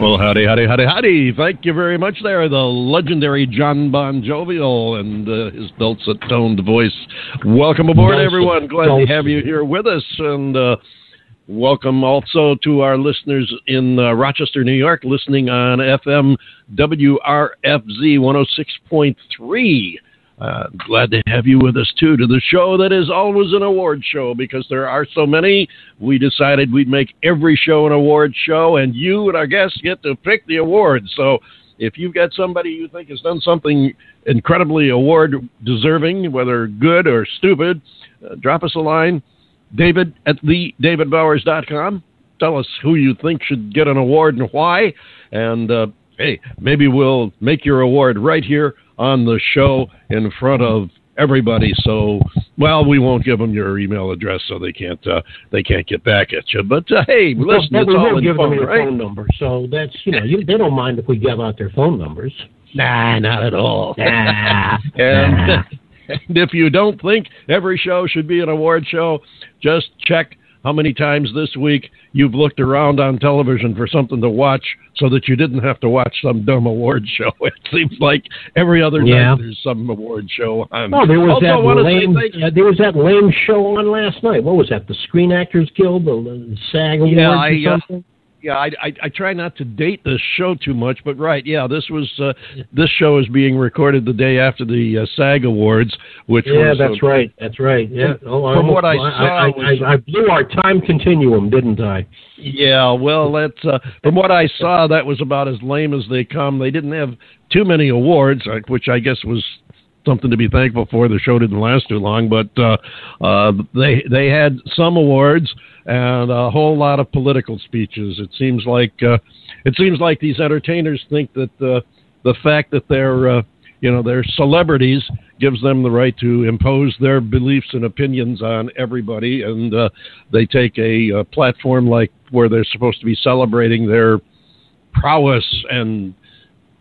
Well, howdy, howdy, howdy, howdy. Thank you very much there, the legendary Jon BonJovial and uh, his dulcet toned voice. Welcome aboard, dulcet, everyone. Glad dulcet. to have you here with us. And uh, welcome also to our listeners in uh, Rochester, New York, listening on FM WRFZ 106.3. Uh, glad to have you with us too to the show that is always an award show because there are so many. We decided we'd make every show an award show, and you and our guests get to pick the awards. So if you've got somebody you think has done something incredibly award deserving, whether good or stupid, uh, drop us a line. David at the davidbowers.com. Tell us who you think should get an award and why. And uh, hey, maybe we'll make your award right here on the show in front of everybody. So, well, we won't give them your email address, so they can't uh, they can't get back at you. But uh, hey, listen, but it's we all will give fun, them your right? phone number. So that's you know you, they don't mind if we give out their phone numbers. Nah, not at all. Nah. and, and if you don't think every show should be an award show, just check how many times this week you've looked around on television for something to watch so that you didn't have to watch some dumb award show. It seems like every other yeah. night there's some award show on. Oh, there was also, that lame. Uh, there was that lame show on last night. What was that? The Screen Actors Guild, the, the SAG Awards yeah, I, or something. Uh, yeah, I, I, I try not to date this show too much, but right, yeah, this was uh, this show is being recorded the day after the uh, SAG Awards, which was yeah, was, that's uh, right, that's right. Yeah, oh, from I what I saw, I, was, I, I, blew our time continuum, didn't I? Yeah, well, that's uh, from what I saw, that was about as lame as they come. They didn't have too many awards, which I guess was something to be thankful for. The show didn't last too long, but uh, uh, they they had some awards and a whole lot of political speeches. It seems like uh, it seems like these entertainers think that uh, the fact that they're uh, you know they're celebrities gives them the right to impose their beliefs and opinions on everybody, and uh, they take a, a platform like where they're supposed to be celebrating their prowess and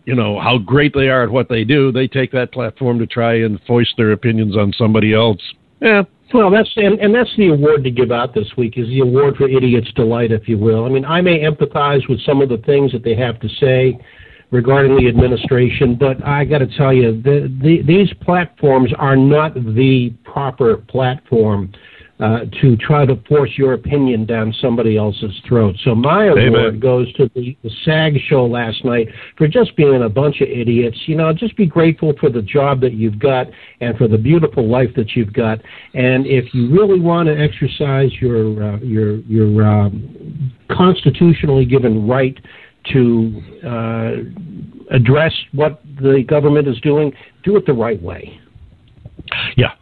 you know how great they are at what they do. They take that platform to try and foist their opinions on somebody else. Yeah, well, that's and, and that's the award to give out this week is the award for idiot's delight, if you will. I mean, I may empathize with some of the things that they have to say regarding the administration, but I got to tell you, the, the, these platforms are not the proper platform uh, to try to force your opinion down somebody else's throat. So my award goes to the, the SAG show last night for just being a bunch of idiots. You know, just be grateful for the job that you've got and for the beautiful life that you've got. And if you really want to exercise your uh, your your um, constitutionally given right to uh, address what the government is doing, do it the right way. Yeah,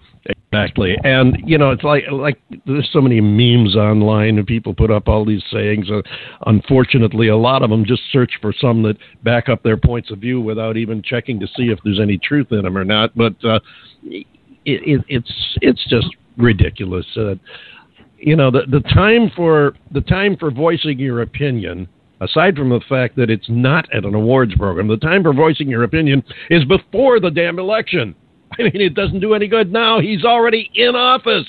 exactly. And you know, it's like like there's so many memes online, and people put up all these sayings. Uh, unfortunately, a lot of them just search for some that back up their points of view without even checking to see if there's any truth in them or not. But uh, it, it, it's it's just ridiculous. Uh, you know, the the time for the time for voicing your opinion aside from the fact that it's not at an awards program, the time for voicing your opinion is before the damn election. I mean, it doesn't do any good now. He's already in office.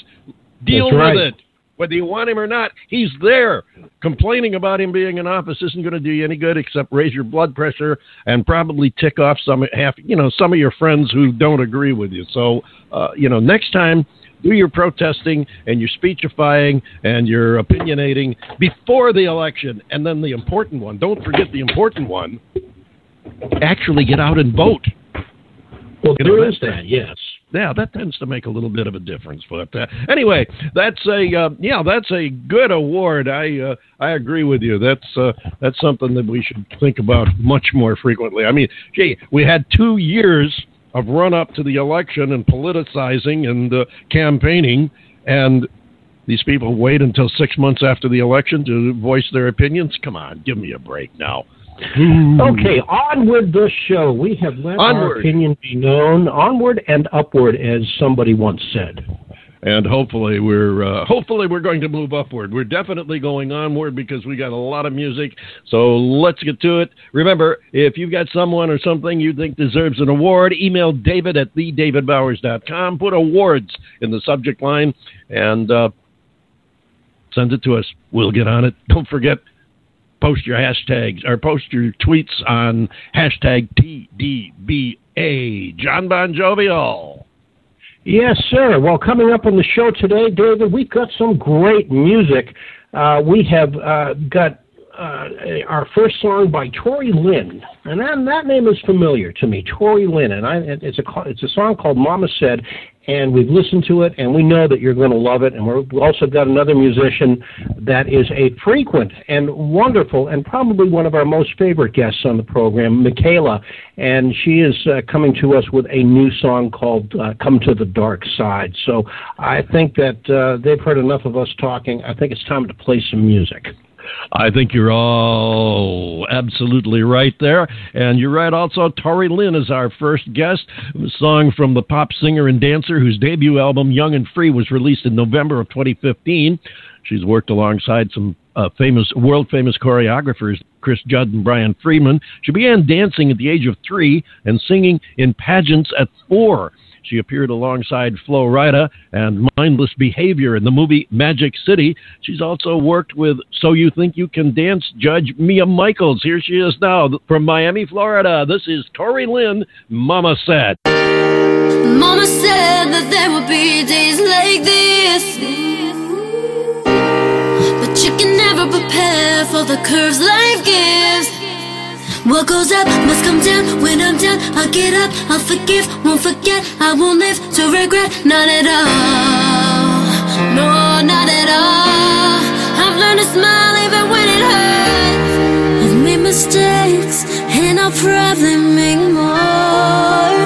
Deal right. with it. Whether you want him or not, he's there. Complaining about him being in office isn't going to do you any good except raise your blood pressure and probably tick off some half, you know, some of your friends who don't agree with you. So, uh, you know, next time do your protesting and your speechifying and your opinionating before the election. And then the important one, don't forget the important one, actually get out and vote. Well, You know, there is that's- that, yes. Yeah, that tends to make a little bit of a difference. But uh, anyway, that's a uh, yeah, that's a good award. I uh, I agree with you. That's uh, that's something that we should think about much more frequently. I mean, gee, we had two years of run up to the election and politicizing and uh, campaigning, and these people wait until six months after the election to voice their opinions. Come on, give me a break now. Okay, onward the show. We have let onward. our opinion be known. Onward and upward, as somebody once said and hopefully we're uh, hopefully we're going to move upward. We're definitely going onward because we got a lot of music. So let's get to it. Remember, if you've got someone or something you think deserves an award, email David at thedavidbowers.com. Put awards in the subject line and uh, send it to us. We'll get on it. Don't forget. Post your hashtags or post your tweets on hashtag TDBA. Jon BonJovial. Yes, sir. Well, coming up on the show today, David, we've got some great music. Uh, we have uh, got uh, our first song by Tori Lynn, and that, that name is familiar to me, Tori Lynn, and I, it's a it's a song called Mama Said, and we've listened to it, and we know that you're going to love it. And we've also got another musician that is a frequent and wonderful, and probably one of our most favorite guests on the program, Michaela, and she is uh, coming to us with a new song called uh, "Come to the Dark Side." So I think that uh, they've heard enough of us talking. I think it's time to play some music. I think you're all absolutely right there. And you're right also, Tori Lynn is our first guest. A song from the pop singer and dancer whose debut album, Young and Free, was released in November of 2015. She's worked alongside some uh, famous, world famous choreographers, Chris Judd and Brian Friedman. She began dancing at the age of three and singing in pageants at four. She appeared alongside Flo Rida and Mindless Behavior in the movie Magic City. She's also worked with So You Think You Can Dance judge Mia Michaels. Here she is now from Miami, Florida. This is Tori Lynn, Mama Said. Mama said that there would be days like this. But you can never prepare for the curves life gives. What goes up must come down. When I'm down, I'll get up. I'll forgive, won't forget. I won't live to regret. Not at all. No, not at all. I've learned to smile even when it hurts. I've made mistakes, and I'll probably make more.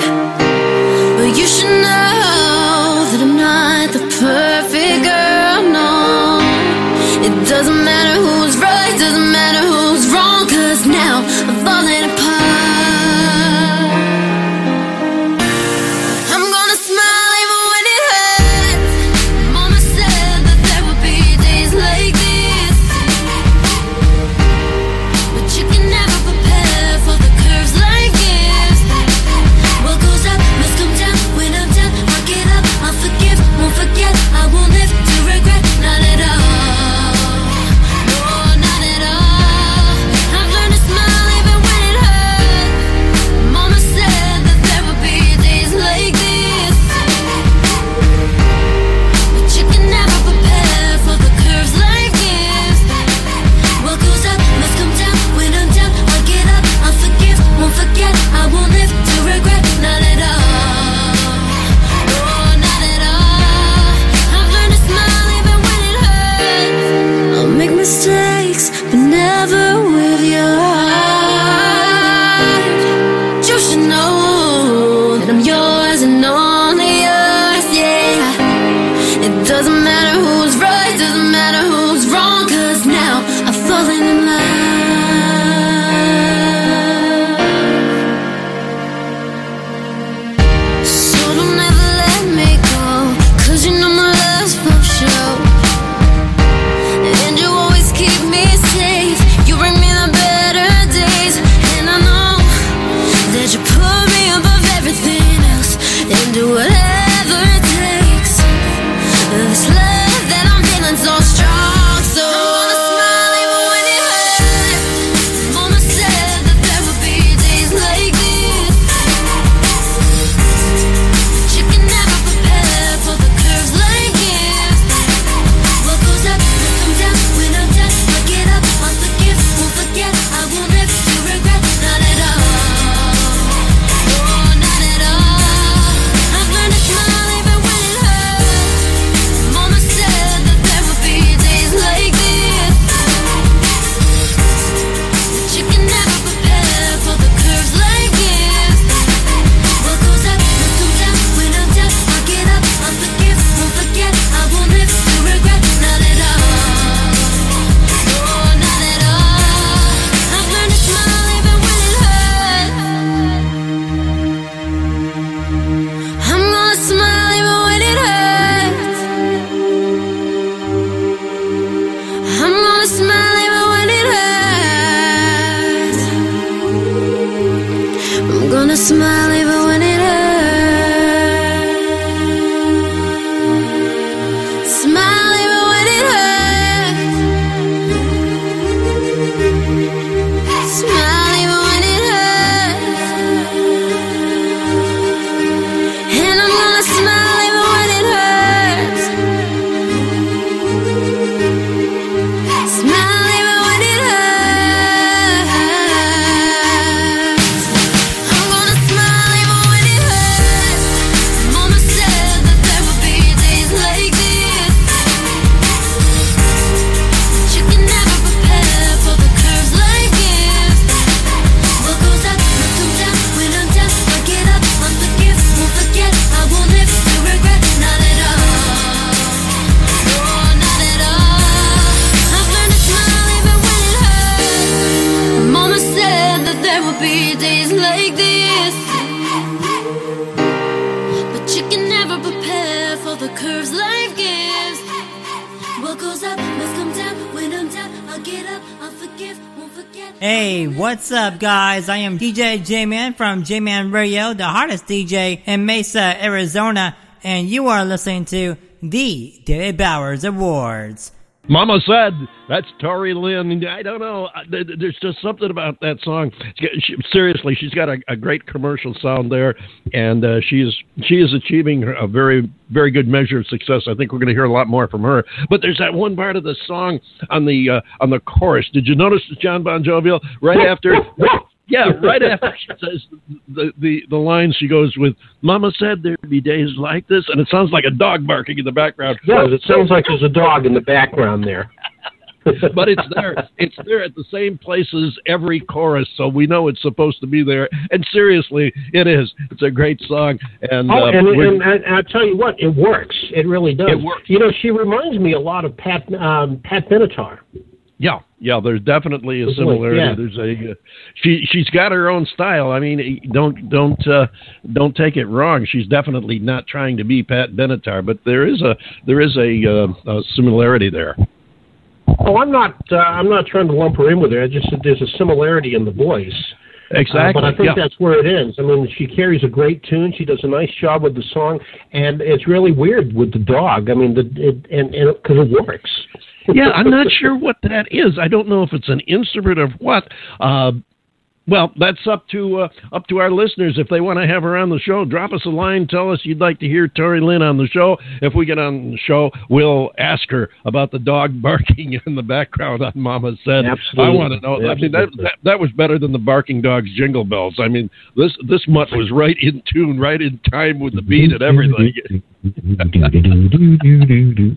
there will be days like this. But you can never prepare for the curves life gives. What goes up must come down. When I'm down, I'll get up. I'll forgive, won't forget. Hey, what's up, guys? I am DJ J Man from J Man Radio, the hottest DJ in Mesa, Arizona, and you are listening to the David Bowers Awards. Mama said that's Tori Lynn. I don't know. There's just something about that song. Seriously, she's got a, a, great commercial sound there, and uh, she is she is achieving a very very good measure of success. I think we're going to hear a lot more from her. But there's that one part of the song on the uh, on the chorus. Did you notice Jon BonJovial right after? Yeah, right after she says the, the the line, she goes with "Mama said there'd be days like this," and it sounds like a dog barking in the background. Yeah, it sounds like there's a dog in the background there. but it's there. It's there at the same places every chorus, so we know it's supposed to be there. And seriously, it is. It's a great song. And oh, uh, and, and, and I tell you what, it works. It really does. It works. You know, she reminds me a lot of Pat um, Pat Benatar. Yeah, yeah. There's definitely a similarity. Yeah. There's a uh, she she's got her own style. I mean, don't don't uh, don't take it wrong. She's definitely not trying to be Pat Benatar, but there is a there is a, uh, a similarity there. Oh, I'm not uh, I'm not trying to lump her in with her. I just said there's a similarity in the voice. Exactly. Uh, but I think yeah. that's where it ends. I mean, she carries a great tune. She does a nice job with the song, and it's really weird with the dog. I mean, the it, and because it works yeah, I'm not sure what that is. I don't know if it's an instrument or what. Uh, well, that's up to uh, up to our listeners. If they want to have her on the show, drop us a line. Tell us you'd like to hear Tori Lynn on the show. If we get on the show, we'll ask her about the dog barking in the background on Mama said. Absolutely. I want to know. Absolutely. I mean, that, that, that was better than the barking dogs jingle bells. I mean, this this mutt was right in tune, right in time with the beat and everything.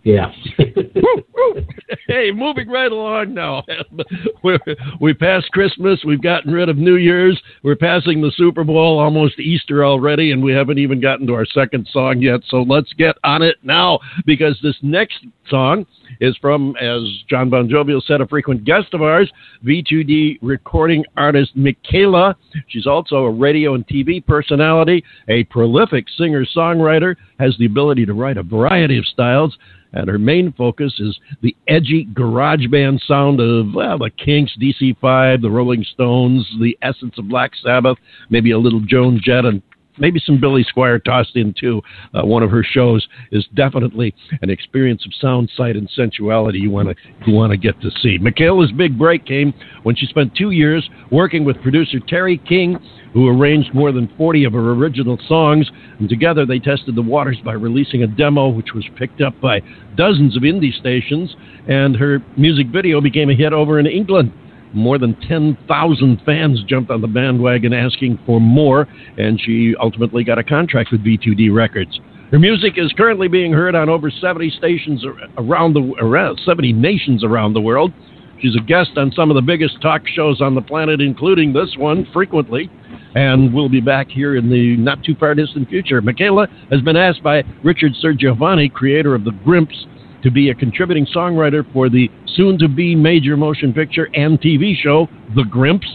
yeah. hey, moving right along now. we we passed Christmas. We've gotten rid of New Year's. We're passing the Super Bowl, almost Easter already, and we haven't even gotten to our second song yet. So let's get on it now because this next song is from, as John Bon Jovi said, a frequent guest of ours, V2D recording artist Michaela. She's also a radio and TV personality, a prolific singer songwriter, has the ability to write a variety of styles, and her main focus is the edgy garage band sound of well, the Kinks, DC5, the Rolling Stones, the essence of Black Sabbath, maybe a little Joan Jett, and maybe some Billy Squier tossed in too. Uh, one of her shows is definitely an experience of sound, sight, and sensuality you want to you want to get to see. Michaela's big break came when she spent two years working with producer Terry King, who arranged more than 40 of her original songs, and together they tested the waters by releasing a demo, which was picked up by dozens of indie stations, and her music video became a hit over in England. More than 10,000 fans jumped on the bandwagon asking for more, and she ultimately got a contract with V2D Records. Her music is currently being heard on over 70 stations around the around 70 nations around the world. She's a guest on some of the biggest talk shows on the planet, including this one, frequently, and we'll be back here in the not too far distant future. Michaela has been asked by Richard Sergiovanni, creator of the Grimps, to be a contributing songwriter for the soon to be major motion picture and TV show, The Grimps.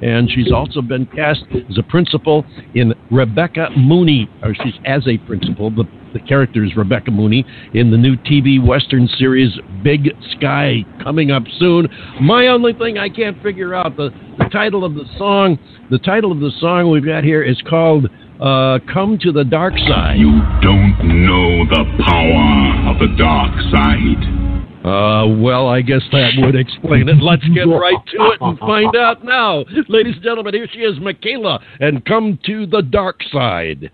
And she's also been cast as a principal in Rebecca Mooney, or she's as a principal. The, the character is Rebecca Mooney in the new TV Western series Big Sky coming up soon. My only thing I can't figure out the, the title of the song. The title of the song we've got here is called uh, come to the dark side. You don't know the power of the dark side. Uh, well, I guess that would explain it. Let's get right to it and find out now. Ladies and gentlemen, here she is, Michaela, and come to the dark side.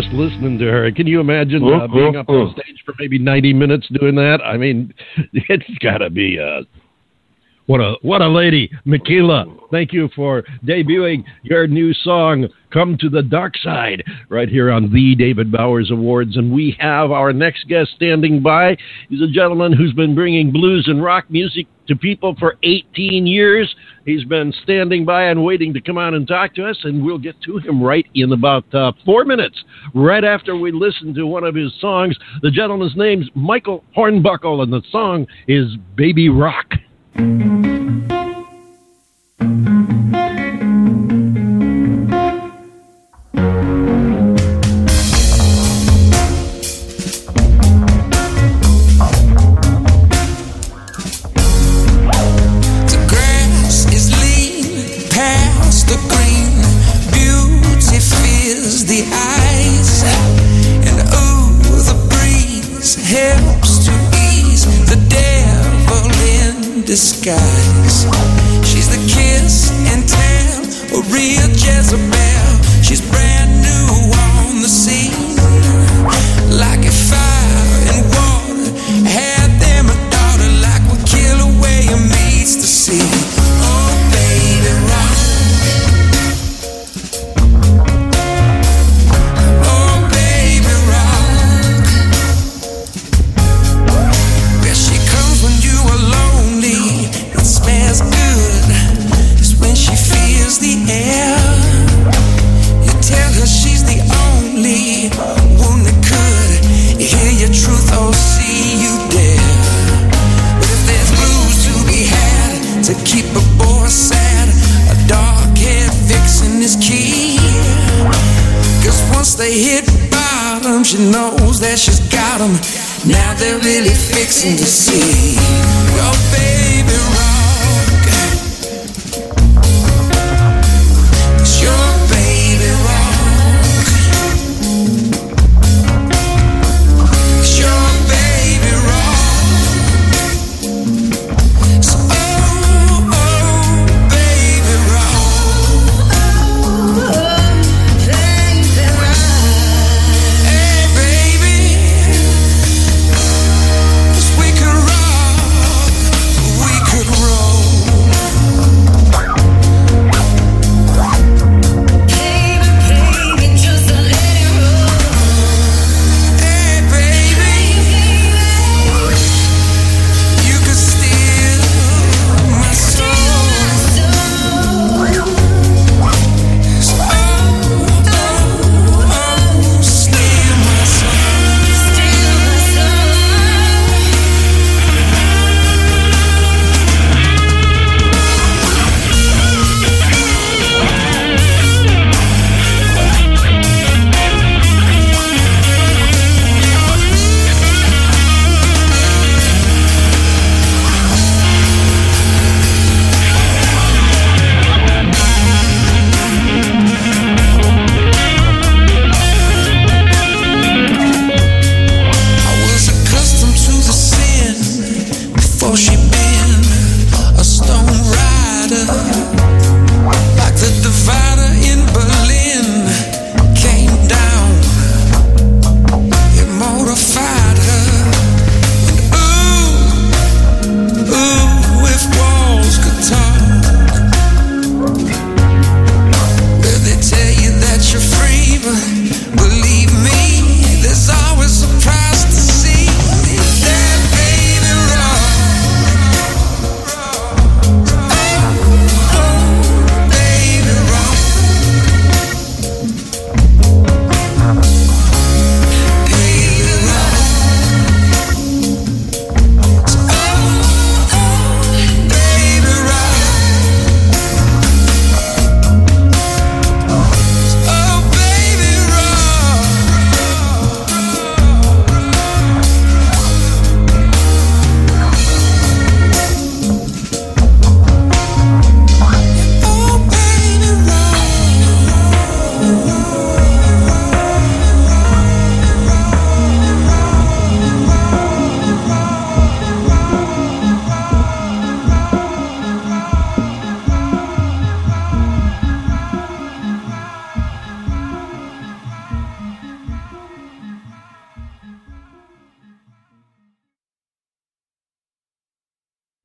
Just listening to her. Can you imagine uh, being up on stage for maybe 90 minutes doing that? I mean, it's got to be uh, what a what a lady, Michaela. Thank you for debuting your new song, "Come to the Dark Side," right here on the David Bowers Awards. And we have our next guest standing by. He's a gentleman who's been bringing blues and rock music to people for 18 years. He's been standing by and waiting to come on and talk to us, and we'll get to him right in about uh, four minutes, right after we listen to one of his songs. The gentleman's name's Michael Hornbuckle, and the song is "Baby Rock." Fixing to see. Baby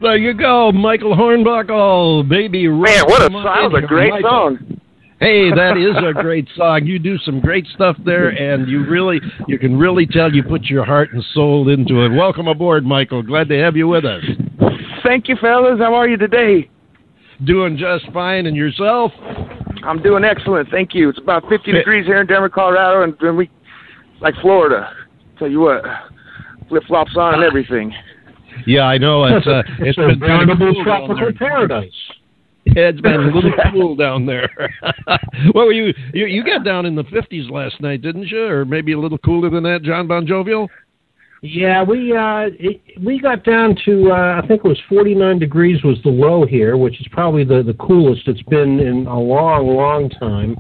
There you go, Michael Hornbuckle, baby. Man, what a song! A great Michael. song. Hey, that is a great song. You do some great stuff there, and you really, you can really tell you put your heart and soul into it. Welcome aboard, Michael. Glad to have you with us. Thank you, fellas. How are you today? Doing just fine, and yourself? I'm doing excellent. Thank you. It's about 50 degrees here in Denver, Colorado, and, and we like Florida. Tell you what, flip flops on and ah. everything. Yeah, I know. It's uh, it's it's a been veritable cool tropical paradise. Yeah, it's been a little cool down there. what were you, you? You got down in the fifties last night, didn't you? Or maybe a little cooler than that, Jon BonJovial. Yeah, we uh it, we got down to uh, I think it was 49 degrees was the low here, which is probably the the coolest it's been in a long, long time.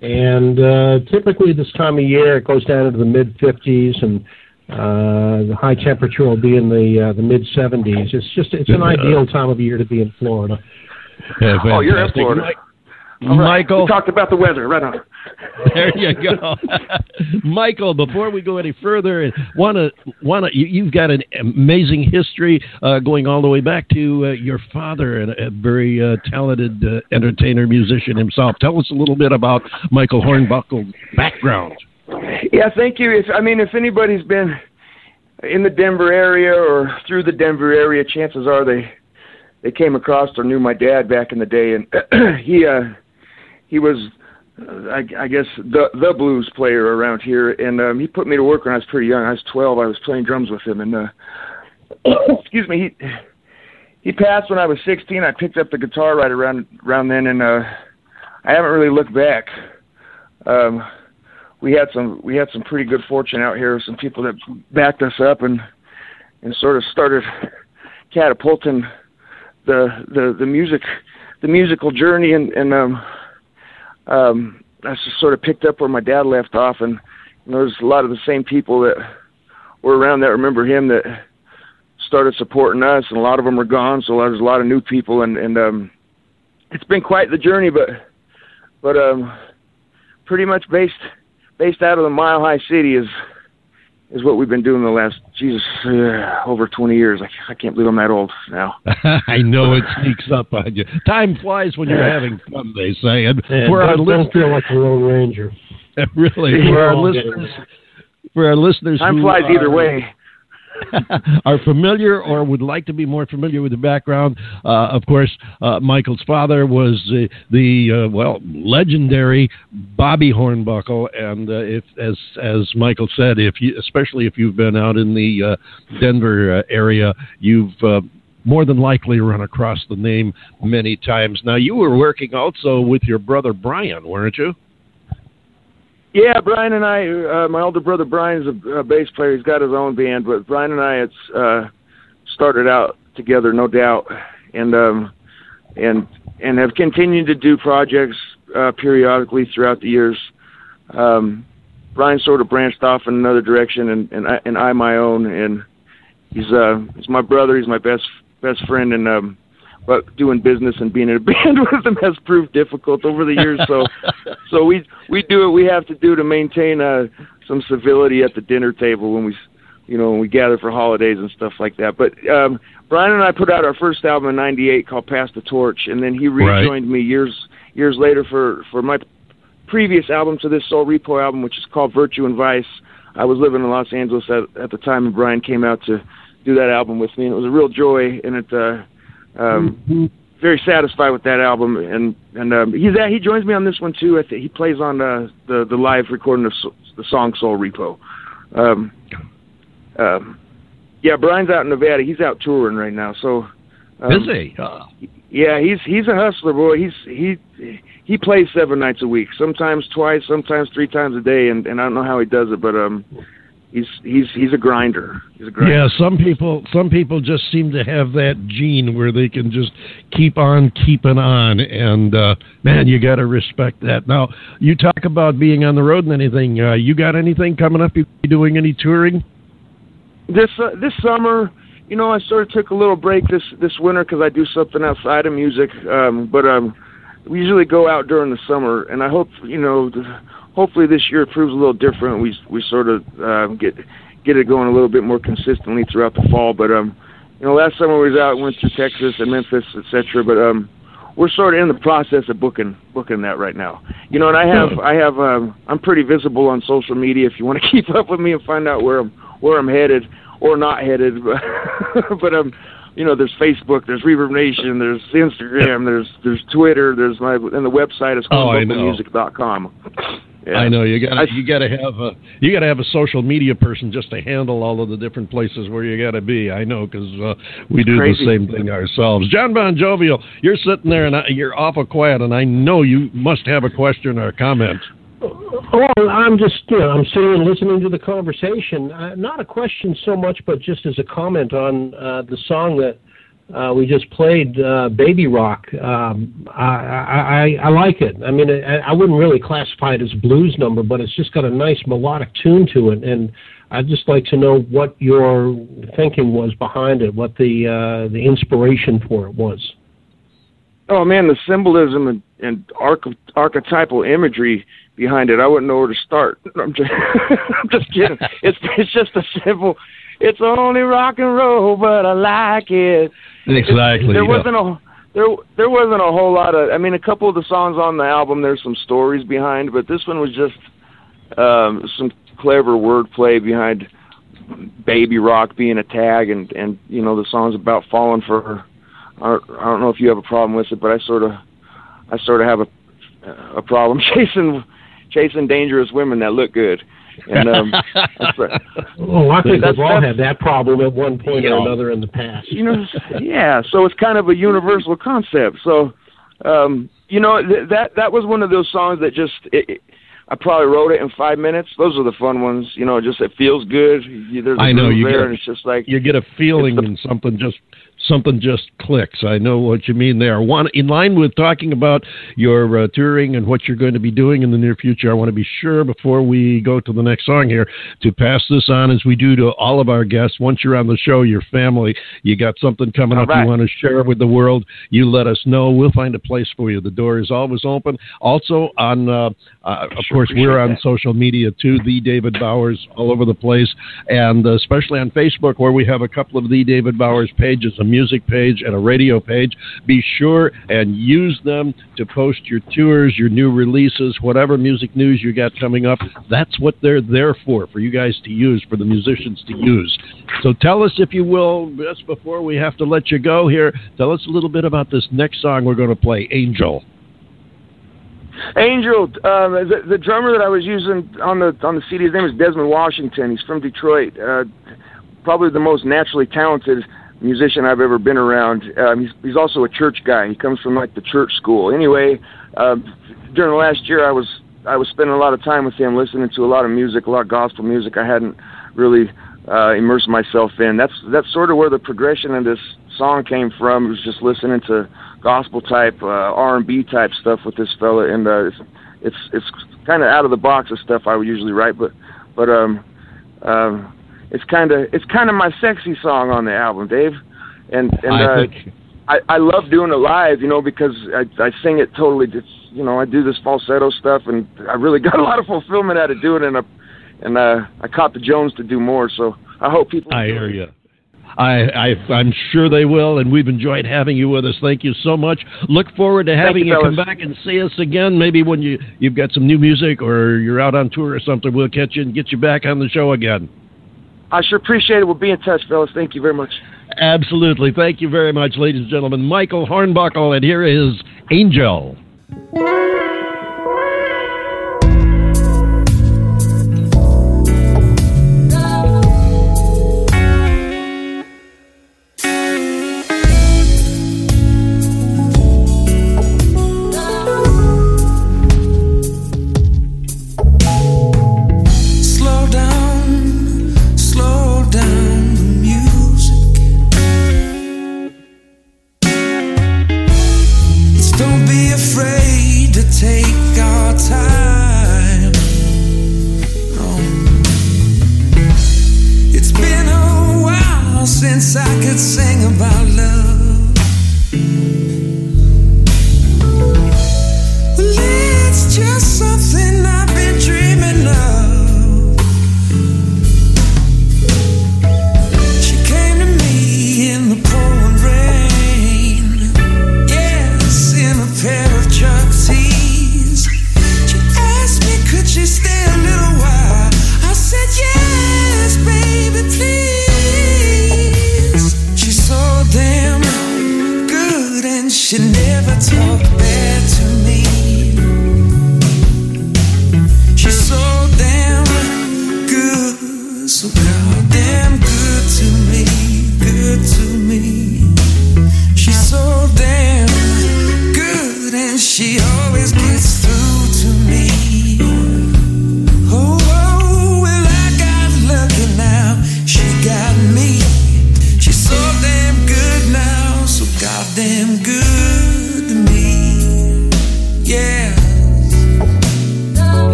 And uh, typically this time of year it goes down into the mid 50s, and uh, the high temperature will be in the uh, the mid 70s. It's just it's an ideal time of year to be in Florida. Yeah, Oh, you're in. Florida. Mi- All right. Michael, We talked about the weather. Right on. there you go, Michael. Before we go any further, want to want to you, you've got an amazing history uh, going all the way back to uh, your father, and a, very uh, talented uh, entertainer, musician himself. Tell us a little bit about Michael Hornbuckle's background. Yeah, thank you. If I mean, if anybody's been in the Denver area or through the Denver area, chances are they they came across or knew my dad back in the day, and he uh, he was, uh, I, I guess, the the blues player around here, and um, he put me to work when I was pretty young. I was 12. I was playing drums with him, and uh, excuse me, he he passed when I was 16. I picked up the guitar right around around then, and uh, I haven't really looked back. Um, we had some we had some pretty good fortune out here. Some people that backed us up and and sort of started catapulting the the the music the musical journey and and um um I just sort of picked up where my dad left off and you know, there's a lot of the same people that were around that remember him that started supporting us and a lot of them are gone so there's a lot of new people and and um it's been quite the journey but but um pretty much based based out of the Mile High City is is what we've been doing the last Jesus uh, over 20 years. I, I can't believe I'm that old now. I know it sneaks up on you. Time flies when you're having fun, they say. And And for our don't, listeners, feel like a Lone Ranger. really, for our I'll get it. listeners, for our listeners Time who flies either are- way. are familiar or would like to be more familiar with the background, uh, of course, uh, Michael's father was uh, the well legendary Bobby Hornbuckle, and uh, if as as Michael said, if you especially if you've been out in the uh, Denver uh, area, you've more than likely run across the name many times. Now, you were working also with your brother Brian, weren't you? Yeah, Brian and I, uh, my older brother Brian is a, a bass player. He's got his own band, but Brian and I had uh, started out together, no doubt, and um, and and have continued to do projects uh, periodically throughout the years. Um, Brian sort of branched off in another direction, and and I, and I my own, and he's uh he's my brother. He's my best best friend, and um, but doing business and being in a band with him has proved difficult over the years. So so we we do what we have to do to maintain uh, some civility at the dinner table when we you know when we gather for holidays and stuff like that. But um, Brian and I put out our first album in '98 called "Pass the Torch," and then he Right. rejoined me years years later for for my previous album to this Soul Repo album, which is called Virtue and Vice. I was living in Los Angeles at, at the time, and Brian came out to do that album with me, and it was a real joy. And it uh, um, very satisfied with that album, and and um, he's at, he joins me on this one too. I think he plays on uh, the the live recording of so- the song Soul Repo. Um, um, yeah, Brian's out in Nevada. He's out touring right now. So um, Busy. Uh, yeah, he's he's a hustler, boy. He's he he plays seven nights a week, sometimes twice, sometimes three times a day, and and I don't know how he does it, but um, he's he's he's a grinder. He's a grinder. Yeah, some people some people just seem to have that gene where they can just keep on keeping on, and uh, man, you got to respect that. Now, you talk about being on the road and anything. Uh, you got anything coming up? You doing any touring? this uh, this summer, you know, I sort of took a little break this this winter because I do something outside of music. Um, but um, we usually go out during the summer, and I hope you know, hopefully this year it proves a little different. We we sort of uh, get get it going a little bit more consistently throughout the fall. But um, you know, last summer we was out, went to Texas and Memphis, etc. But um, we're sort of in the process of booking booking that right now. You know, and I have I have um, I'm pretty visible on social media. If you want to keep up with me and find out where I'm where I'm headed or not headed, but but um, you know, there's Facebook, there's Reverb Nation, there's Instagram, there's there's Twitter, there's my and the website is Oh, music.com. Yeah. I know you got to you got to have a you got to have a social media person just to handle all of the different places where you got to be. I know because uh, we do Crazy. the same thing ourselves. Jon BonJovial, you're sitting there and I, you're awful quiet, and I know you must have a question or a comment. Well, I'm just, you know, I'm sitting and listening to the conversation. Uh, not a question so much, but just as a comment on uh, the song that uh, we just played, uh, "Baby Rock." Um, I, I, I, like it. I mean, I, I wouldn't really classify it as blues number, but it's just got a nice melodic tune to it, and I'd just like to know what your thinking was behind it, what the uh, the inspiration for it was. Oh man, the symbolism and, and arch- archetypal imagery behind it, I wouldn't know where to start. I'm just, I'm just kidding. It's it's just a simple. It's only rock and roll, but I like it. Exactly. There yeah. wasn't a there there wasn't a whole lot of. I mean, a couple of the songs on the album, there's some stories behind, but this one was just um, some clever wordplay behind baby rock being a tag, and and you know the song's about falling for I don't know if you have a problem with it, but I sort of I sort of have a a problem chasing chasing dangerous women that look good. And um, that's, Oh, I think That's- we've all that's- had that problem at one point Yeah. or another in the past. you know, yeah. So it's kind of a universal concept. So, um, you know, th- that that was one of those songs that just it, it, I probably wrote it in five minutes. Those are the fun ones. You know, just it feels good. You, there's a I know, groove you there, get- and it's just like you get a feeling It's the- and something just something just clicks. I know what you mean there. One in line with talking about your uh, touring and what you're going to be doing in the near future. I want to be sure before we go to the next song here to pass this on as we do to all of our guests. Once you're on the show, your family, you got something coming All up right. you want to share with the world. You let us know. We'll find a place for you. The door is always open. Also on, uh, uh, of Sure course, we're on that. social media too. The David Bowers all over the place, and uh, especially on Facebook where we have a couple of the David Bowers pages, music page and a radio page. Be sure and use them to post your tours, your new releases, whatever music news you got coming up. That's what they're there for, for you guys to use, for the musicians to use. So tell us, if you will, just before we have to let you go here, tell us a little bit about this next song we're going to play, Angel. Angel, um, the, the drummer that I was using on the on the CD, his name is Desmond Washington. He's from Detroit. Uh, probably the most naturally talented musician I've ever been around. Um, he's he's also a church guy. He comes from like the church school. Anyway, um, during the last year, I was I was spending a lot of time with him, listening to a lot of music, a lot of gospel music. I hadn't really uh, immersed myself in. That's that's sort of where the progression of this song came from. It was just listening to gospel type, uh, R and B type stuff with this fella, and uh, it's it's, it's kind of out of the box of stuff I would usually write, but but um um it's kind of it's kind of my sexy song on the album, Dave, and and I uh, think I, I love doing it live, you know, because I, I sing it totally. It's, you know, I do this falsetto stuff, and I really got a lot of fulfillment out of doing it. And, I, and uh, I caught the Jones to do more, so I hope people. I hear you. I, I, I'm sure they will, and we've enjoyed having you with us. Thank you so much. Look forward to having you, you, come back and see us again. Maybe when you you've got some new music or you're out on tour or something, we'll catch you and get you back on the show again. I sure appreciate it. We'll be in touch, fellas. Thank you very much. Absolutely. Thank you very much, ladies and gentlemen. Michael Hornbuckle, and here is Angel.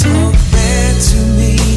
talk back to me.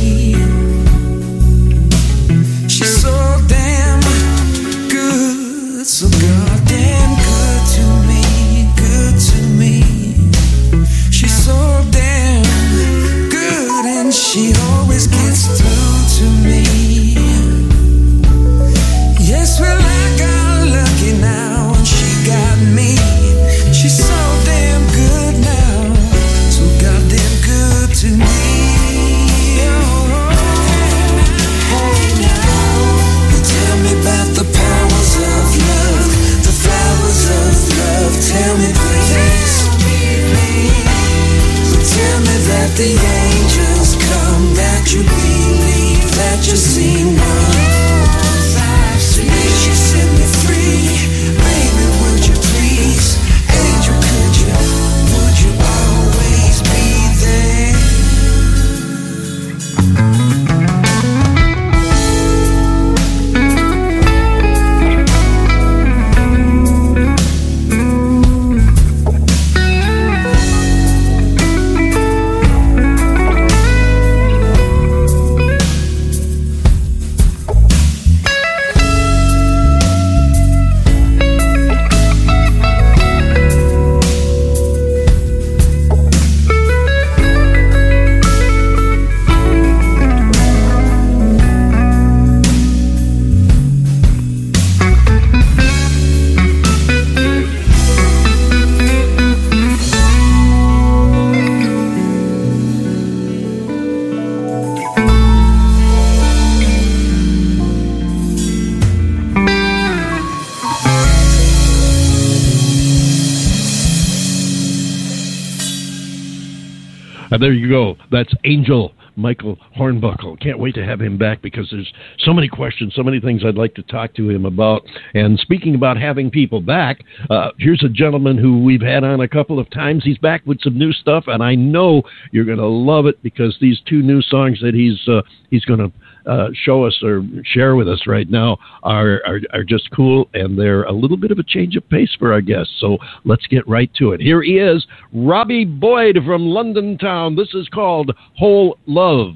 There you go. That's Angel Michael Hornbuckle. Can't wait to have him back because there's so many questions, so many things I'd like to talk to him about. And speaking about having people back, uh, here's a gentleman who we've had on a couple of times. He's back with some new stuff, and I know you're going to love it because these two new songs that he's uh, he's going to uh, show us or share with us right now are, are, are just cool and they're a little bit of a change of pace for our guests. So let's get right to it. Here he is, Robbie Boyd from London Town. This is called Whole Love.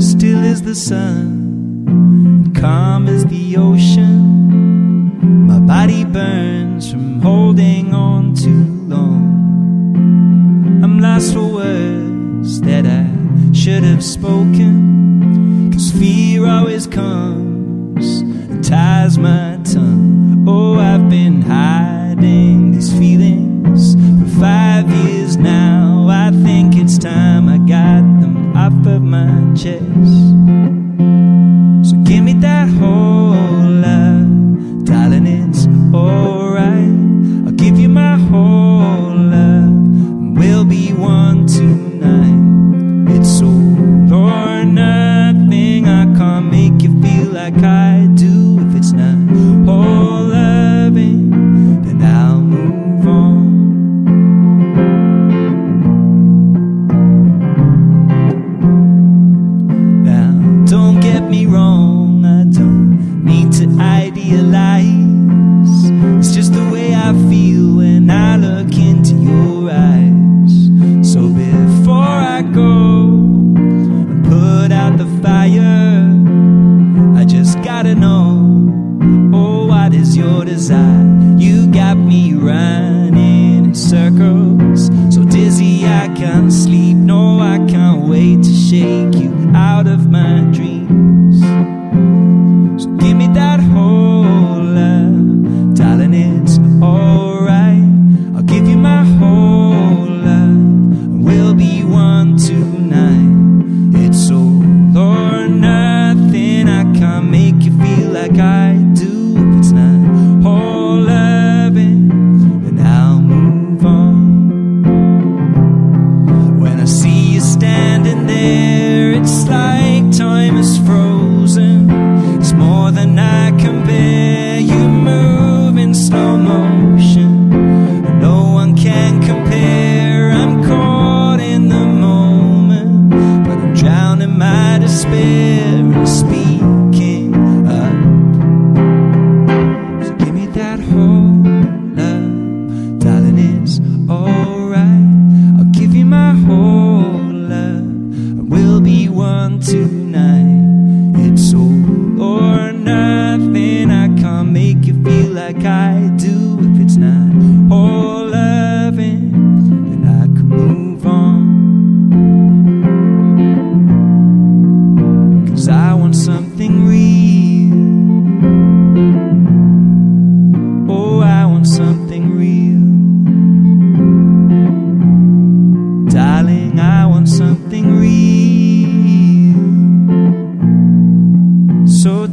Still is the sun, calm as the ocean. My body burns from holding on too long. I'm lost for words that I should have spoken. Cause fear always comes and ties my tongue. Oh, I've been hiding these feelings for five years now. I think it's time I got them off of my chest. So give me that whole love, darling, it's alright. Feel when I look into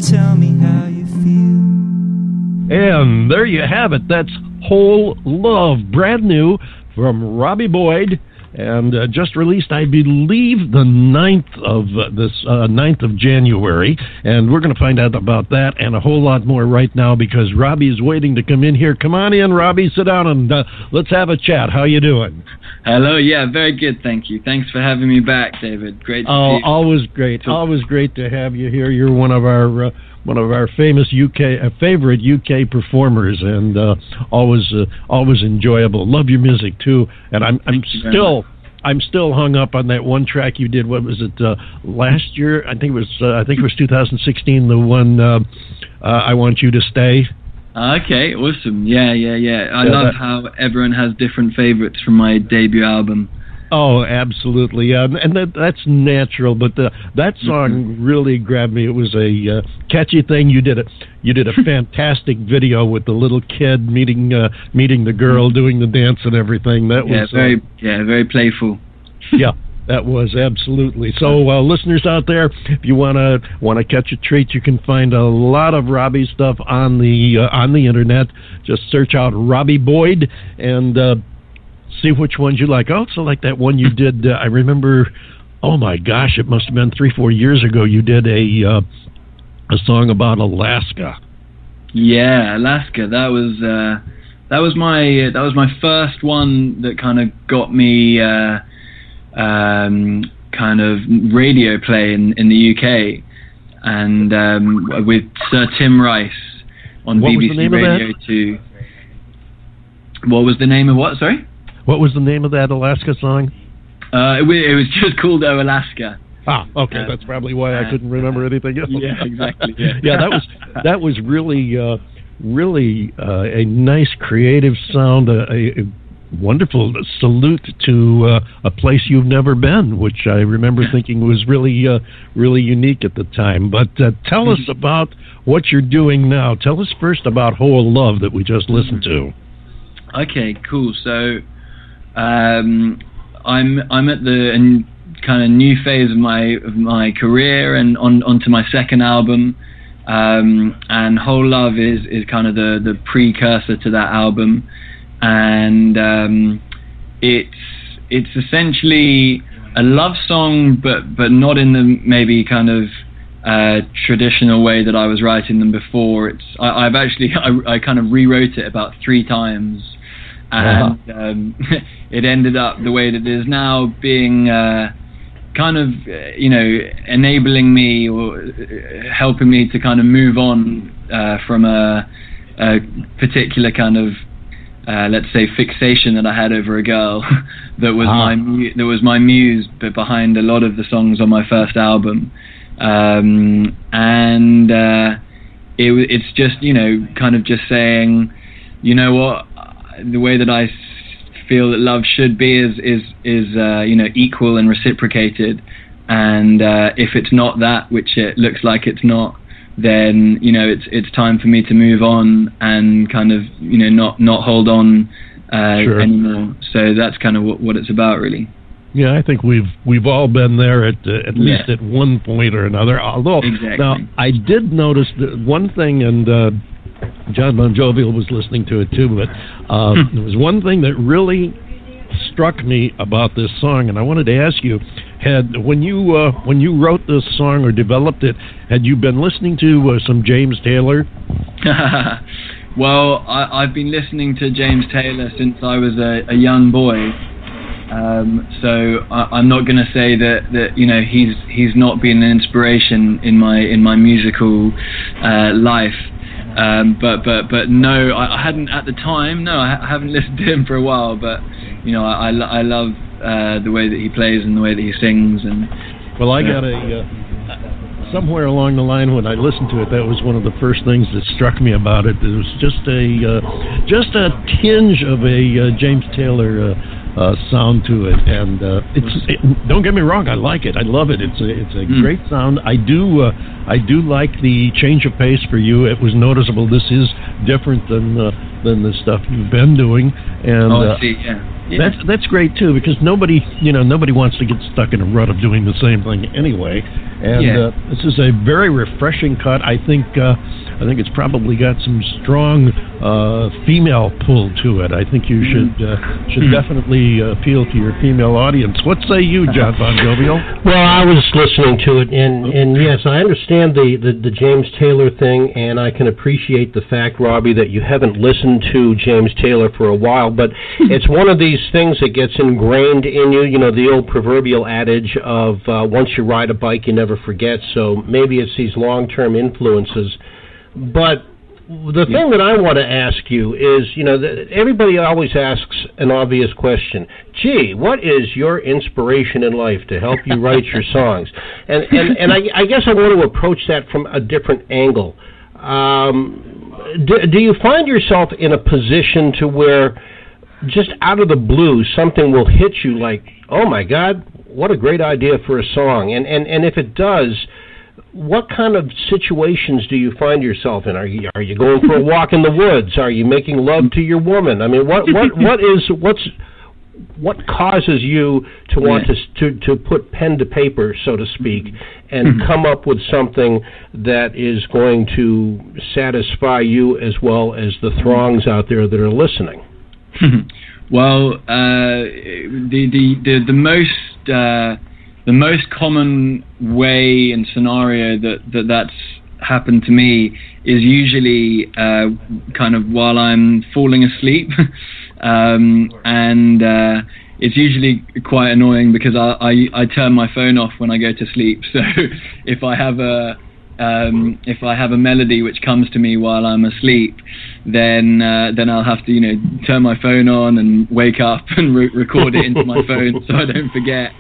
tell me how you feel. And there you have it. That's Whole Love, brand new from Robbie Boyd, and uh, just released, I believe, the 9th of uh, this uh, 9th of January. And we're going to find out about that and a whole lot more right now because Robbie is waiting to come in here. Come on in, Robbie. Sit down and uh, let's have a chat. How you doing? Hello, yeah, very good, thank you. Thanks for having me back, David. Great to Oh, see you. always great. Always great to have you here. You're one of our uh, one of our famous UK uh, favorite UK performers, and uh, always uh, always enjoyable. Love your music too, and I'm I'm still. I'm still hung up on that one track you did. What was it uh, last year? I think it was. Uh, I think it was 2016. The one uh, uh, I want you to stay. Okay, awesome. Yeah, yeah, yeah. I Yeah, love that- how everyone has different favorites from my debut album. Oh, absolutely, yeah, and that that's natural. But the, that song really grabbed me. It was a uh, catchy thing. You did it. You did a fantastic video with the little kid meeting uh, meeting the girl, doing the dance and everything. That Yeah, was uh, very, yeah, very playful. yeah, that was absolutely. So, uh, listeners out there, if you wanna wanna catch a treat, you can find a lot of Robbie stuff on the uh, on the internet. Just search out Robbie Boyd and uh, see which ones you like. I also, like that one you did. Uh, I remember. Oh my gosh, it must have been three four years ago. You did a uh, a song about Alaska. Yeah, Alaska. That was uh, that was my that was my first one that kind of got me uh, um, kind of radio play in, in the UK, and um, with Sir Tim Rice on What BBC the name of that? Radio Two. What was the name of what? Sorry. What was the name of that Alaska song? Uh, it, it was just called Oh Alaska. Ah, okay, Uh, that's probably why I uh, couldn't remember anything else. yeah, exactly, yeah. yeah, that was that was really uh, really uh, a nice creative sound, a, a wonderful salute to uh, a place you've never been, which I remember thinking was really uh, really unique at the time. But uh, tell us about what you're doing now. Tell us first about Whole Love that we just listened to. Okay, cool. So, um, I'm I'm at the in kind of new phase of my of my career and on onto my second album, um, and Whole Love is is kind of the the precursor to that album, and um, it's it's essentially a love song, but but not in the maybe kind of uh, traditional way that I was writing them before. It's I, I've actually I, I kind of rewrote it about three times, and um, it ended up the way that it is now, being uh, kind of uh, you know enabling me or uh, helping me to kind of move on uh, from a, a particular kind of uh, let's say fixation that I had over a girl that was Ah. my that was my muse but behind a lot of the songs on my first album. Um, and uh, it, it's just you know kind of just saying you know what the way that I feel that love should be is is is uh, you know equal and reciprocated and uh, if it's not that which it looks like it's not then you know it's it's time for me to move on and kind of you know not not hold on uh, Sure. anymore so that's kind of what, what it's about really Yeah, I think we've we've all been there at uh, at Yeah. least at one point or another. Although Exactly. now I did notice that one thing, and uh, Jon BonJovial was listening to it too. But uh, Hmm. there was one thing that really struck me about this song, and I wanted to ask you: had when you uh, when you wrote this song or developed it, had you been listening to uh, some James Taylor? well, I, I've been listening to James Taylor since I was a, a young boy. Um, so I, I'm not going to say that, that you know he's he's not been an inspiration in my in my musical uh, life. Um, but but but no, I, I hadn't at the time. No, I, I haven't listened to him for a while. But you know, I I, lo- I love uh, the way that he plays and the way that he sings, and Well, I got a. Uh, somewhere along the line when I listened to it, that was one of the first things that struck me about it. There was just a uh, just a tinge of a uh, James Taylor uh, uh, sound to it, and uh, it's. It, don't get me wrong, I like it. I love it. It's a it's a Mm. great sound. I do uh, I do like the change of pace for you. It was noticeable. This is different than uh, than the stuff you've been doing, and oh, uh, I see. Yeah. That's that's great too because nobody you know nobody wants to get stuck in a rut of doing the same thing anyway. And Yeah. uh, this is a very refreshing cut. I think uh, I think it's probably got some strong uh, female pull to it. I think you should uh, should definitely uh, appeal to your female audience. What say you, Jon BonJovial? Well, I was listening to it, and and yes, I understand the, the the James Taylor thing, and I can appreciate the fact, Robbie, that you haven't listened to James Taylor for a while. But it's one of these things that gets ingrained in you. You know, the old proverbial adage of uh, once you ride a bike, you never forget. So maybe it's these long-term influences, but. The thing that I want to ask you is, you know, everybody always asks an obvious question. Gee, what is your inspiration in life to help you write your songs? And and and I, I guess I want to approach that from a different angle. Um, do, do you find yourself in a position to where, just out of the blue, something will hit you like, oh my God, what a great idea for a song? And and and if it does what kind of situations do you find yourself in? Are you are you going for a walk in the woods? Are you making love to your woman? I mean, what what what is what's what causes you to want Yeah. to to to put pen to paper, so to speak, and mm-hmm. come up with something that is going to satisfy you as well as the throngs out there that are listening? well, uh, the, the the the most uh, the most common way and scenario that, that that's happened to me is usually uh, kind of while I'm falling asleep, um, and uh, it's usually quite annoying because I, I I turn my phone off when I go to sleep. So if I have a um, if I have a melody which comes to me while I'm asleep, then uh, then I'll have to you know turn my phone on and wake up and re- record it into my phone so I don't forget.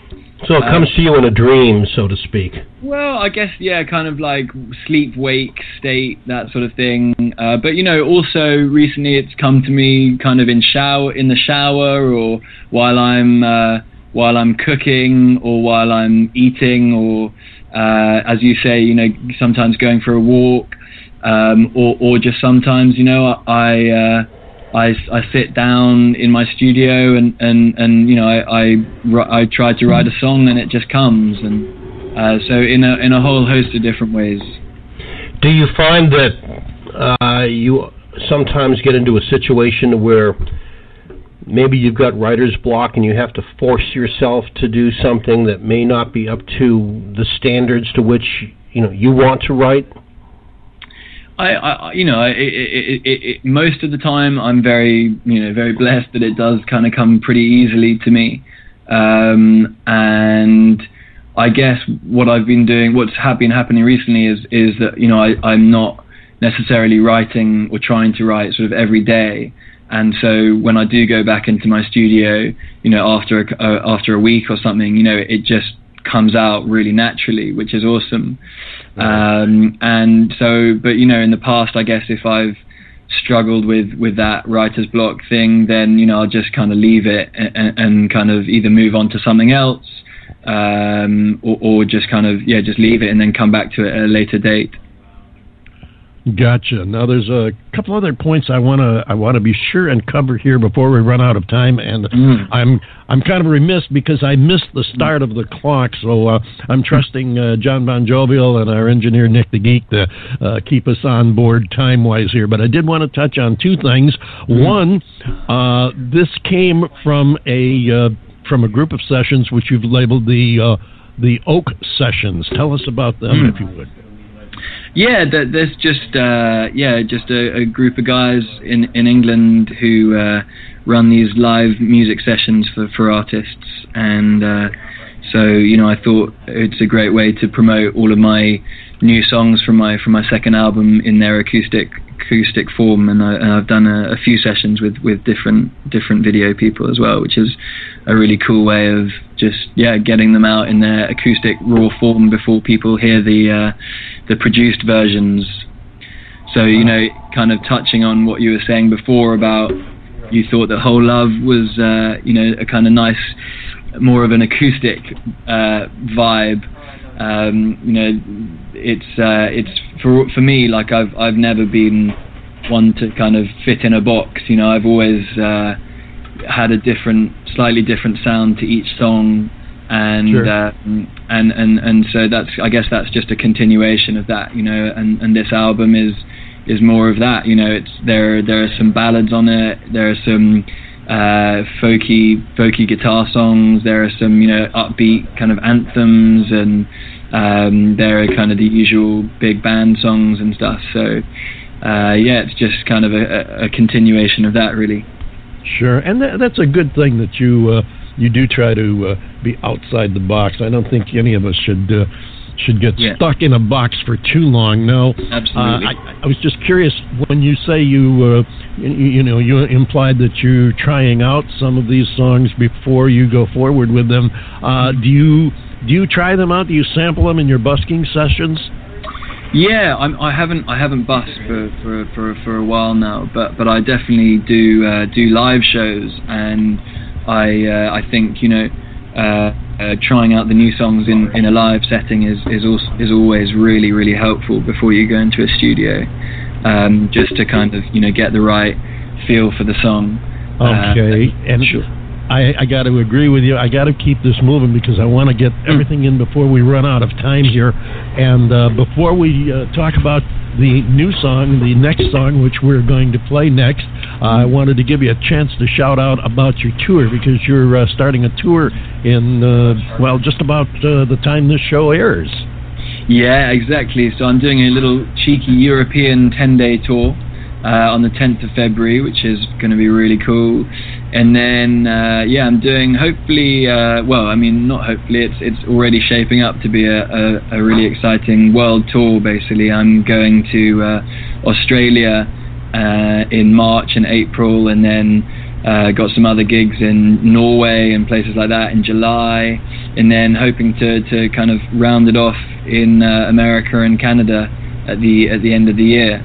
So it Um, comes to you in a dream, so to speak. Well, I guess yeah, kind of like sleep wake state that sort of thing. Uh, but you know, also recently it's come to me kind of in shower in the shower or while I'm uh, while I'm cooking or while I'm eating or uh, as you say, you know, sometimes going for a walk um, or or just sometimes you know I. Uh, I, I sit down in my studio and, and, and you know I, I, I try to write a song and it just comes and uh, so in a in a whole host of different ways. Do you find that uh, you sometimes get into a situation where maybe you've got writer's block and you have to force yourself to do something that may not be up to the standards to which you know you want to write? I, I you know, it, it, it, most of the time I'm very, you know, very blessed that it does kind of come pretty easily to me. Um, and I guess what I've been doing, what's ha- been happening recently is, is that, you know, I, I'm not necessarily writing or trying to write sort of every day. And so when I do go back into my studio, you know, after a, uh, after a week or something, you know, it just comes out really naturally, which is awesome. Um, and so, but you know, in the past, I guess if I've struggled with with that writer's block thing, then you know I'll just kind of leave it and, and kind of either move on to something else, um, or, or just kind of yeah, just leave it and then come back to it at a later date. Gotcha. Now there's a couple other points I want to I want to be sure and cover here before we run out of time, and Mm. I'm I'm kind of remiss because I missed the start of the clock, so uh, I'm trusting uh, Jon BonJovial and our engineer Nick the Geek to uh, keep us on board time wise here. But I did want to touch on two things. One, uh, this came from a uh, from a group of sessions which you've labeled the uh, the Oak Sessions. Tell us about them, Mm. if you would. Yeah, th- there's just uh, yeah, just a, a group of guys in in England who uh, run these live music sessions for for artists, and uh, so you know I thought it's a great way to promote all of my new songs from my from my second album in their acoustic acoustic form, and, I, I've done a, a few sessions with with different different video people as well, which is a really cool way of just yeah, getting them out in their acoustic raw form before people hear the uh, the produced versions. So you know, kind of touching on what you were saying before about you thought that Whole Love was uh, you know a kind of nice, more of an acoustic uh, vibe. Um, you know, it's uh, it's for for me like I've I've never been one to kind of fit in a box. You know, I've always uh, had a different, slightly different sound to each song, and Sure. uh, and and and so that's I guess that's just a continuation of that. You know, and and this album is is more of that. You know, it's there there are some ballads on it. There are some uh, folky folky guitar songs. There are some you know upbeat kind of anthems and. Um, there are kind of the usual big band songs and stuff. So, uh, yeah, it's just kind of a, a, a continuation of that, really. Sure, and tha that's a good thing that you uh, you do try to uh, be outside the box. I don't think any of us should uh, should get stuck in a box for too long. No, Absolutely. Uh, I, I was just curious when you say you uh, you, you know you implied that you're trying out some of these songs before you go forward with them. Uh, do you do you try them out? Do you sample them in your busking sessions? Yeah, I'm, I haven't I haven't bussed for, for, for, for a while now, but but I definitely do uh, do live shows, and I uh, I think you know uh, uh, trying out the new songs in, in a live setting is is also, is always really really helpful before you go into a studio, um, just to kind of you know get the right feel for the song. Okay, Uh, and sure. I, I got to agree with you. I got to keep this moving because I want to get everything in before we run out of time here. And uh, before we uh, talk about the new song, the next song, which we're going to play next, uh, I wanted to give you a chance to shout out about your tour because you're uh, starting a tour in, uh, well, just about uh, the time this show airs. Yeah, exactly. So I'm doing a little cheeky European 10 day tour uh, on the 10th of February, which is going to be really cool. And then, uh, yeah, I'm doing hopefully, uh, well, I mean, not hopefully, it's, it's already shaping up to be a, a, a really exciting world tour, basically. I'm going to uh, Australia uh, in March and April, and then uh, got some other gigs in Norway and places like that in July, and then hoping to, to kind of round it off in uh, America and Canada at the at the end of the year.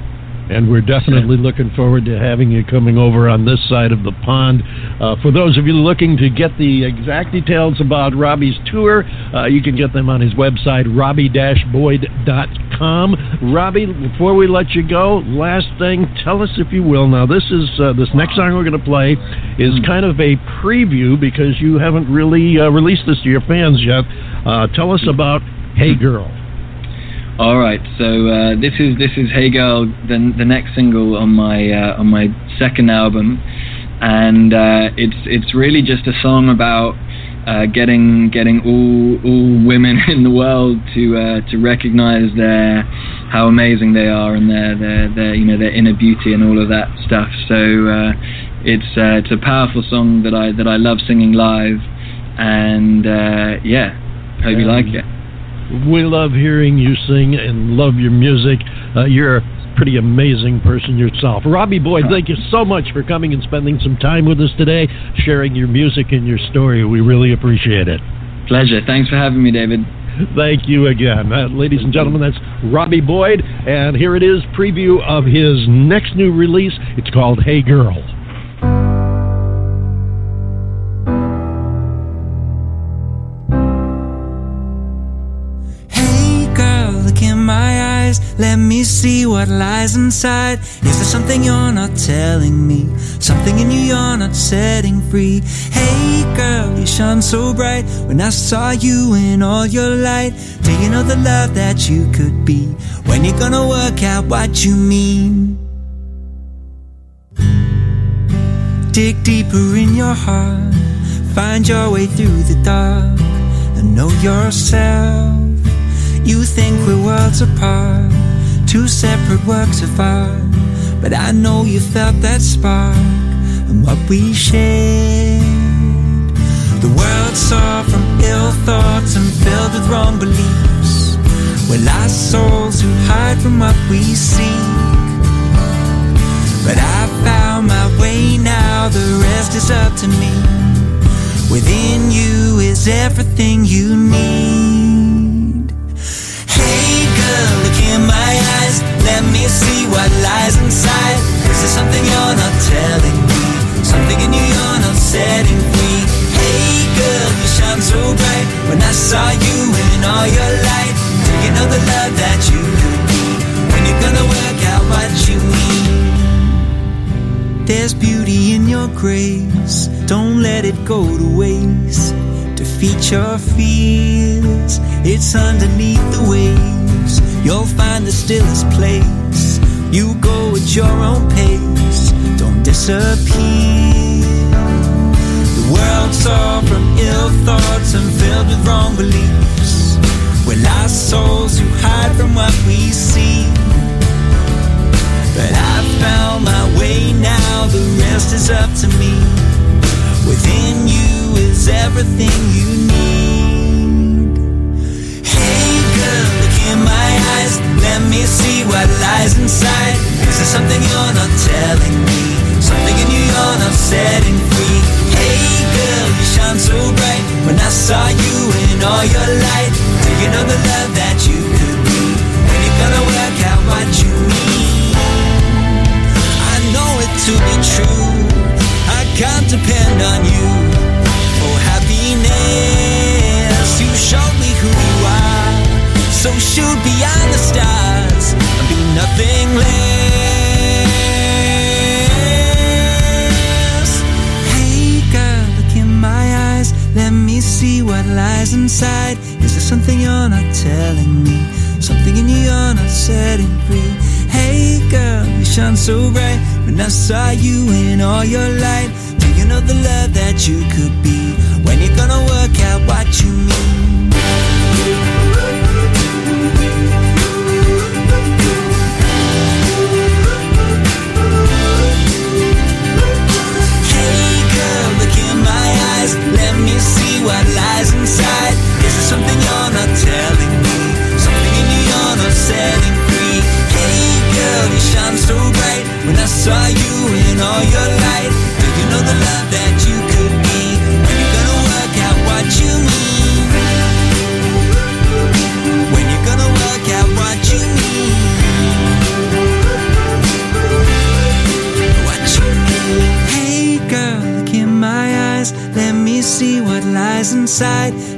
And we're definitely looking forward to having you coming over on this side of the pond. Uh, for those of you looking to get the exact details about Robbie's tour, uh, you can get them on his website, robbie-boyd.com. Robbie, before we let you go, last thing, tell us if you will. Now, this is uh, this next song we're going to play is kind of a preview because you haven't really uh, released this to your fans yet. Uh, tell us about Hey Girl. All right, so uh, this is this is Hey Girl, the the next single on my uh, on my second album, and uh, it's it's really just a song about uh, getting getting all all women in the world to uh, to recognize their how amazing they are and their their their you know their inner beauty and all of that stuff. So uh, it's uh, it's a powerful song that I that I love singing live, and uh, yeah, hope you like it. We love hearing you sing and love your music. Uh, you're a pretty amazing person yourself. Robbie Boyd, thank you so much for coming and spending some time with us today, sharing your music and your story. We really appreciate it. Pleasure. Thanks for having me, David. Thank you again. Uh, ladies and gentlemen, that's Robbie Boyd, and here it is preview of his next new release. It's called Hey Girl. Let me see what lies inside. Is there something you're not telling me? Something in you you're not setting free? Hey girl, you shone so bright when I saw you in all your light. Do you know the love that you could be? When you're gonna work out what you mean? Dig deeper in your heart. Find your way through the dark and know yourself. You think we're worlds apart, two separate works of art. But I know you felt that spark and what we shared. The world saw from ill thoughts and filled with wrong beliefs. We're lost souls who hide from what we seek. But I found my way now, the rest is up to me. Within you is everything you need. Hey girl, look in my. Let me see what lies inside. Is there something you're not telling me? Something in you you're not setting free. Hey girl, you shine so bright. When I saw you in all your light, do you know the love that you could be? When you're gonna work out what you need. There's beauty in your grace. Don't let it go to waste. Defeat your fears. It's underneath the waves. You'll find the stillest place. You go at your own pace. Don't disappear. The world's far from ill thoughts and filled with wrong beliefs. We're lost souls who hide from what we see. But I've found my way now, the rest is up to me. Within you is everything you need. Eyes, let me see what lies inside. Is there something you're not telling me? Something in you you're not setting free. Hey girl, you shine so bright. When I saw you in all your light, do you know the love that you could be? When you're gonna work out what you need. I know it to be true. I can't depend on you for happiness. You showed so shoot beyond the stars and be nothing less. Hey girl, look in my eyes. Let me see what lies inside. Is there something you're not telling me? Something in you you're not setting free. Hey girl, you shine so bright. When I saw you in all your light, do you know the love that you could be? When you're gonna work out what you mean? What lies inside. Is there something you're not telling me? Something in you you're not setting free. Hey girl, you shine so bright. When I saw you in all your light, do you know the love that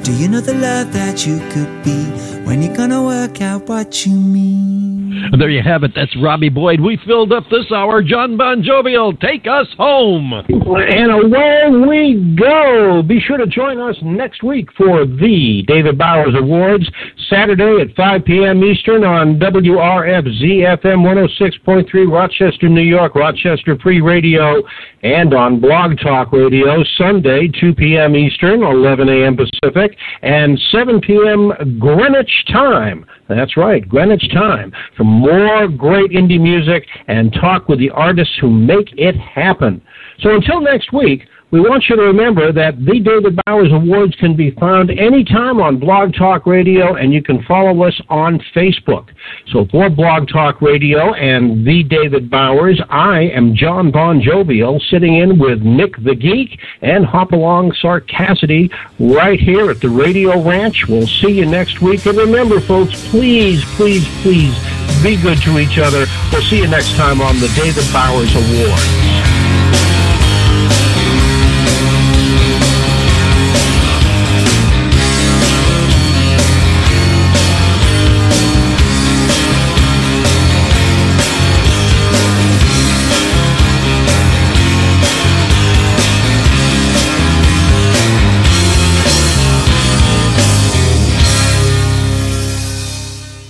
Do you know the love that you could be? When you're gonna work out what you mean. There you have it. That's Robbie Boyd. We filled up this hour. Jon BonJovial, take us home. And away we go. Be sure to join us next week for the David Bowers Awards, Saturday at 5 p.m. Eastern on WRFZ FM 106.3, Rochester, New York, Rochester Free Radio, and on Blog Talk Radio, Sunday, 2 p.m. Eastern, 11 a.m. Pacific, and 7 p.m. Greenwich Time. That's right, Greenwich Time, for more great indie music and talk with the artists who make it happen. So until next week, we want you to remember that the David Bowers Awards can be found anytime on Blog Talk Radio, and you can follow us on Facebook. So for Blog Talk Radio and the David Bowers, I am Jon BonJovial, sitting in with Nick the Geek and Hopalong Sarcassity right here at the Radio Ranch. We'll see you next week. And remember, folks, please, please, please be good to each other. We'll see you next time on the David Bowers Awards.